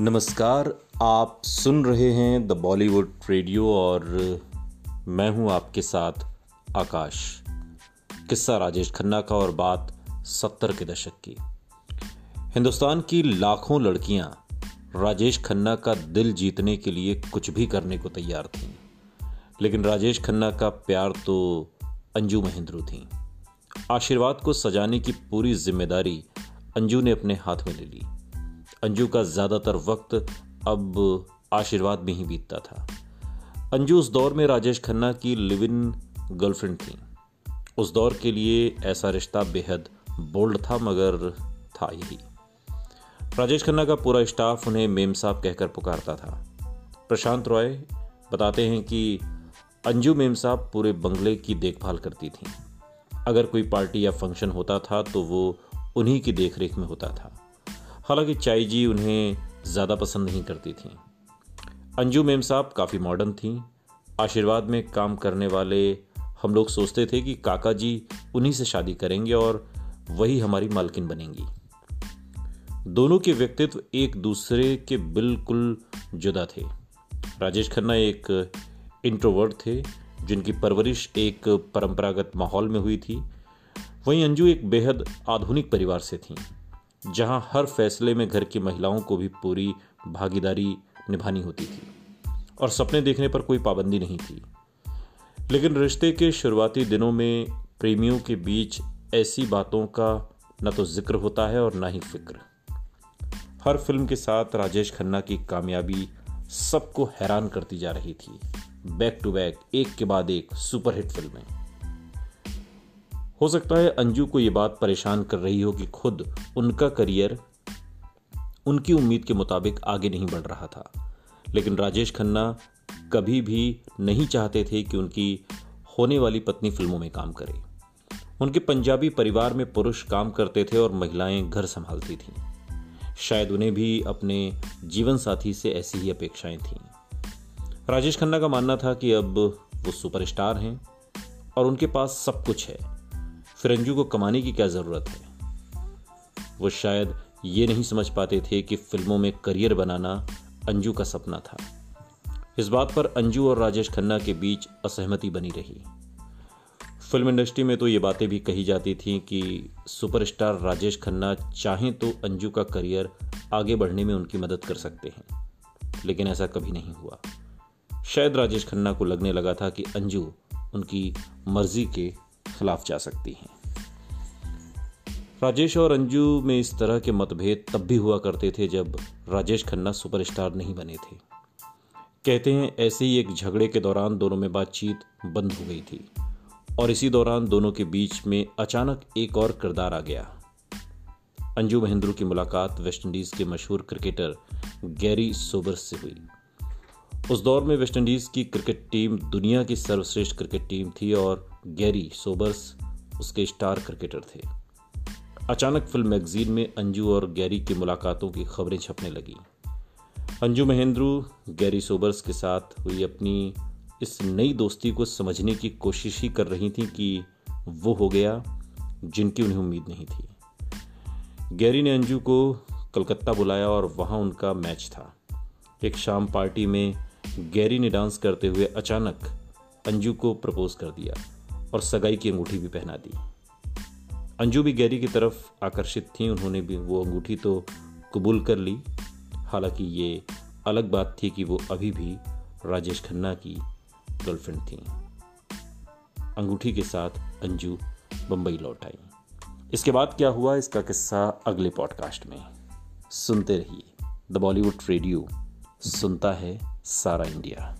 नमस्कार, आप सुन रहे हैं द बॉलीवुड रेडियो और मैं हूँ आपके साथ आकाश। किस्सा राजेश खन्ना का और बात सत्तर के दशक की। हिंदुस्तान की लाखों लड़कियाँ राजेश खन्ना का दिल जीतने के लिए कुछ भी करने को तैयार थीं। लेकिन राजेश खन्ना का प्यार तो अंजू महेंद्रू थी। आशीर्वाद को सजाने की पूरी ज़िम्मेदारी अंजू ने अपने हाथ में ले ली। अंजू का ज़्यादातर वक्त अब आशीर्वाद में ही बीतता था। अंजू उस दौर में राजेश खन्ना की लिव इन गर्लफ्रेंड थी। उस दौर के लिए ऐसा रिश्ता बेहद बोल्ड था, मगर था यही राजेश खन्ना का पूरा स्टाफ उन्हें मेम साहब कहकर पुकारता था। प्रशांत रॉय बताते हैं कि अंजू मेम साहब पूरे बंगले की देखभाल करती थी। अगर कोई पार्टी या फ़ंक्शन होता था तो वो उन्हीं की देखरेख में होता था। हालाँकि चाई जी उन्हें ज़्यादा पसंद नहीं करती थी। अंजू मेम साहब काफ़ी मॉडर्न थी। आशीर्वाद में काम करने वाले हम लोग सोचते थे कि काका जी उन्हीं से शादी करेंगे और वही हमारी मालकिन बनेंगी। दोनों के व्यक्तित्व एक दूसरे के बिल्कुल जुदा थे। राजेश खन्ना एक इंट्रोवर्ट थे, जिनकी परवरिश एक परंपरागत माहौल में हुई थी। वहीं अंजू एक बेहद आधुनिक परिवार से थीं। जहाँ हर फैसले में घर की महिलाओं को भी पूरी भागीदारी निभानी होती थी और सपने देखने पर कोई पाबंदी नहीं थी। लेकिन रिश्ते के शुरुआती दिनों में प्रेमियों के बीच ऐसी बातों का न तो ज़िक्र होता है और ना ही फ़िक्र। हर फ़िल्म के साथ राजेश खन्ना की कामयाबी सबको हैरान करती जा रही थी। बैक टू बैक, एक के बाद एक सुपरहिट फ़िल्में। हो सकता है अंजू को यह बात परेशान कर रही हो कि खुद उनका करियर उनकी उम्मीद के मुताबिक आगे नहीं बढ़ रहा था। लेकिन राजेश खन्ना कभी भी नहीं चाहते थे कि उनकी होने वाली पत्नी फ़िल्मों में काम करे। उनके पंजाबी परिवार में पुरुष काम करते थे और महिलाएँ घर संभालती थीं। शायद उन्हें भी अपने जीवन साथी से ऐसी ही अपेक्षाएँ थीं। राजेश खन्ना का मानना था कि अब वो सुपरस्टार हैं और उनके पास सब कुछ है। फिर अंजू को कमाने की क्या ज़रूरत है? वो शायद ये नहीं समझ पाते थे कि फ़िल्मों में करियर बनाना अंजू का सपना था। इस बात पर अंजू और राजेश खन्ना के बीच असहमति बनी रही। फ़िल्म इंडस्ट्री में तो ये बातें भी कही जाती थीं कि सुपरस्टार राजेश खन्ना चाहें तो अंजू का करियर आगे बढ़ने में उनकी मदद कर सकते हैं, लेकिन ऐसा कभी नहीं हुआ। शायद राजेश खन्ना को लगने लगा था कि अंजू उनकी मर्ज़ी के खिलाफ जा सकती हैं। राजेश और अंजू में इस तरह के मतभेद तब भी हुआ करते थे जब राजेश खन्ना सुपरस्टार नहीं बने थे। कहते हैं, ऐसे ही एक झगड़े के दौरान दोनों में बातचीत बंद हो गई थी और इसी दौरान दोनों के बीच में अचानक एक और किरदार आ गया। अंजू महेंद्रू की मुलाकात वेस्टइंडीज के मशहूर क्रिकेटर गैरी सोबर्स से हुई। उस दौर में वेस्टइंडीज की क्रिकेट टीम दुनिया की सर्वश्रेष्ठ क्रिकेट टीम थी और गैरी सोबर्स उसके स्टार क्रिकेटर थे। अचानक फ़िल्म मैगजीन में अंजू और गैरी की मुलाकातों की खबरें छपने लगी। अंजू महेंद्रू, गैरी सोबर्स के साथ हुई अपनी इस नई दोस्ती को समझने की कोशिश ही कर रही थी कि वो हो गया जिनकी उन्हें उम्मीद नहीं थी। गैरी ने अंजू को कलकत्ता बुलाया और वहाँ उनका मैच था। एक शाम पार्टी में गैरी ने डांस करते हुए अचानक अंजू को प्रपोज कर दिया और सगाई की अंगूठी भी पहना दी। अंजू भी गैरी की तरफ़ आकर्षित थी, उन्होंने भी वो अंगूठी तो कबूल कर ली। हालाँकि ये अलग बात थी कि वो अभी भी राजेश खन्ना की गर्लफ्रेंड थी। अंगूठी के साथ अंजू बंबई लौट आई। इसके बाद क्या हुआ, इसका किस्सा अगले पॉडकास्ट में। सुनते रहिए। द बॉलीवुड रेडियो सुनता है Sara India.